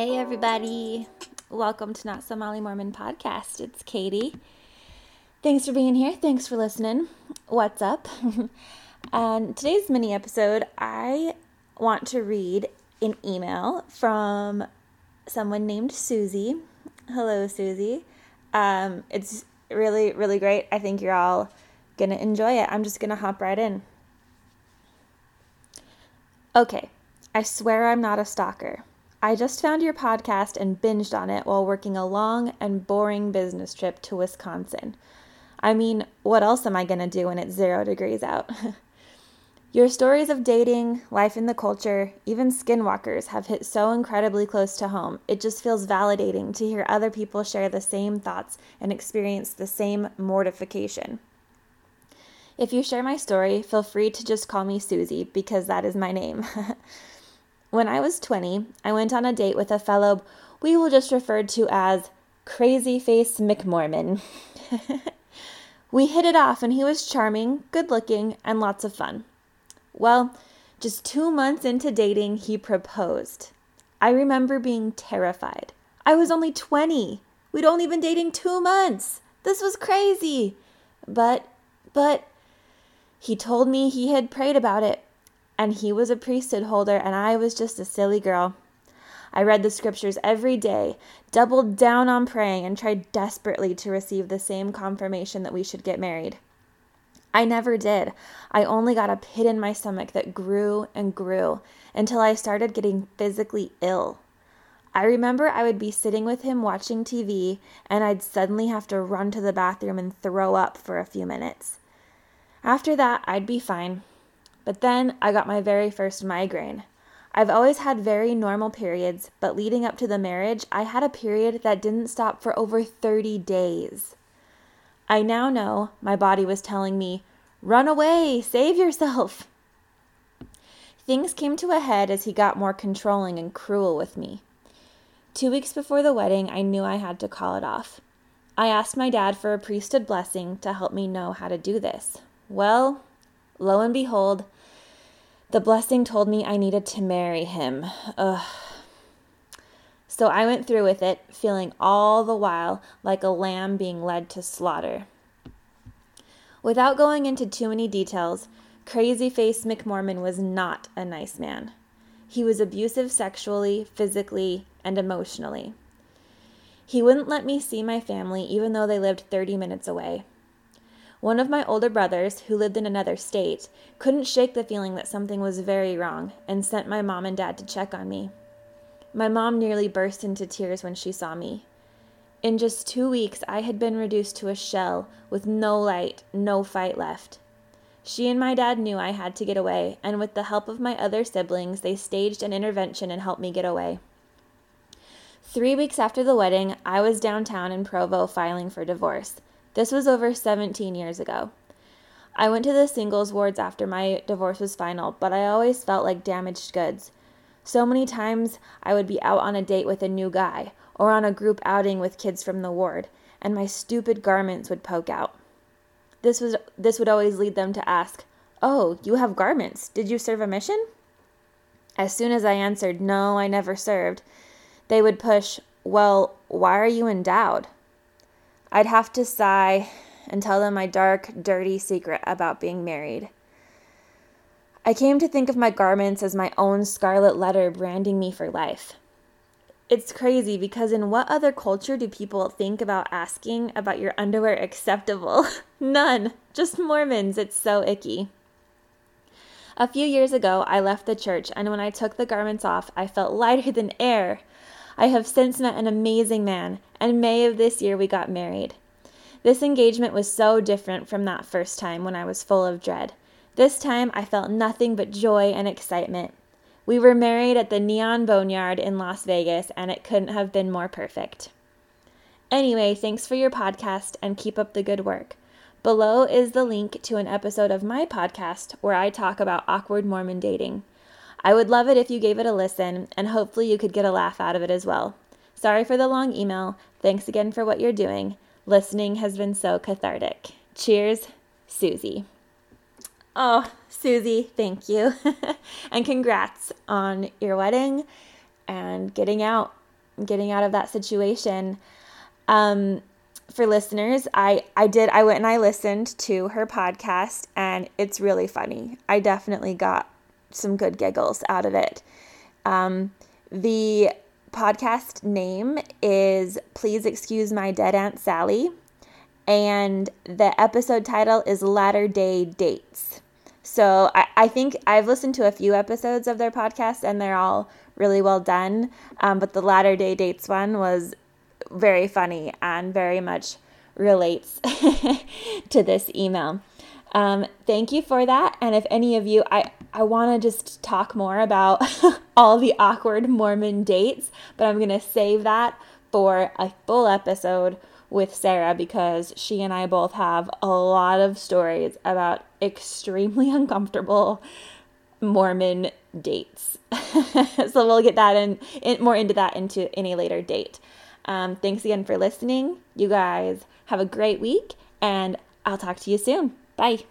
Hey, everybody. Welcome to Not So Molly Mormon podcast. It's Katie. Thanks for being here. Thanks for listening. What's up? and today's mini episode, I want to read an email from someone named Susie. Hello, Susie. Um, it's really, really great. I think you're all going to enjoy it. I'm just going to hop right in. Okay, I swear I'm not a stalker. I just found your podcast and binged on it while working a long and boring business trip to Wisconsin. I mean, what else am I going to do when it's zero degrees out? your stories of dating, life in the culture, even skinwalkers have hit so incredibly close to home. It just feels validating to hear other people share the same thoughts and experience the same mortification. If you share my story, feel free to just call me Susie because that is my name. when I was 20, I went on a date with a fellow we will just refer to as Crazy Face McMormon. we hit it off, and he was charming, good looking, and lots of fun. Well, just two months into dating, he proposed. I remember being terrified. I was only 20. We'd only been dating two months. This was crazy. But, but, he told me he had prayed about it, and he was a priesthood holder, and I was just a silly girl. I read the scriptures every day, doubled down on praying, and tried desperately to receive the same confirmation that we should get married. I never did. I only got a pit in my stomach that grew and grew until I started getting physically ill. I remember I would be sitting with him watching TV, and I'd suddenly have to run to the bathroom and throw up for a few minutes. After that, I'd be fine. But then I got my very first migraine. I've always had very normal periods, but leading up to the marriage, I had a period that didn't stop for over 30 days. I now know my body was telling me, run away, save yourself. Things came to a head as he got more controlling and cruel with me. Two weeks before the wedding, I knew I had to call it off. I asked my dad for a priesthood blessing to help me know how to do this. Well, lo and behold, the blessing told me I needed to marry him. Ugh. So I went through with it, feeling all the while like a lamb being led to slaughter. Without going into too many details, Crazy Face McMormon was not a nice man. He was abusive sexually, physically, and emotionally. He wouldn't let me see my family even though they lived 30 minutes away. One of my older brothers, who lived in another state, couldn't shake the feeling that something was very wrong and sent my mom and dad to check on me. My mom nearly burst into tears when she saw me. In just two weeks, I had been reduced to a shell with no light, no fight left. She and my dad knew I had to get away, and with the help of my other siblings, they staged an intervention and helped me get away. Three weeks after the wedding, I was downtown in Provo filing for divorce. This was over 17 years ago. I went to the singles wards after my divorce was final, but I always felt like damaged goods. So many times I would be out on a date with a new guy or on a group outing with kids from the ward, and my stupid garments would poke out. This was this would always lead them to ask, "Oh, you have garments. Did you serve a mission?" As soon as I answered, "No, I never served," they would push, "Well, why are you endowed?" I'd have to sigh and tell them my dark, dirty secret about being married. I came to think of my garments as my own scarlet letter branding me for life. It's crazy because in what other culture do people think about asking about your underwear acceptable? None. Just Mormons. It's so icky. A few years ago, I left the church, and when I took the garments off, I felt lighter than air. I have since met an amazing man, and May of this year we got married. This engagement was so different from that first time when I was full of dread. This time I felt nothing but joy and excitement. We were married at the Neon Boneyard in Las Vegas, and it couldn't have been more perfect. Anyway, thanks for your podcast and keep up the good work. Below is the link to an episode of my podcast where I talk about awkward Mormon dating. I would love it if you gave it a listen, and hopefully you could get a laugh out of it as well. Sorry for the long email. Thanks again for what you're doing. Listening has been so cathartic. Cheers, Susie. Oh, Susie, thank you. and congrats on your wedding and getting out. getting out of that situation. Um, for listeners, I I did I went and I listened to her podcast and it's really funny. I definitely got some good giggles out of it. Um, the podcast name is Please Excuse My Dead Aunt Sally, and the episode title is Latter Day Dates. So I, I think I've listened to a few episodes of their podcast and they're all really well done. Um, but the Latter Day Dates one was very funny and very much relates to this email. Um, thank you for that. And if any of you, I, I want to just talk more about all the awkward Mormon dates, but I'm going to save that for a full episode with Sarah because she and I both have a lot of stories about extremely uncomfortable Mormon dates. so we'll get that in, in, more into that into any later date. Um, thanks again for listening. You guys have a great week, and I'll talk to you soon. Bye.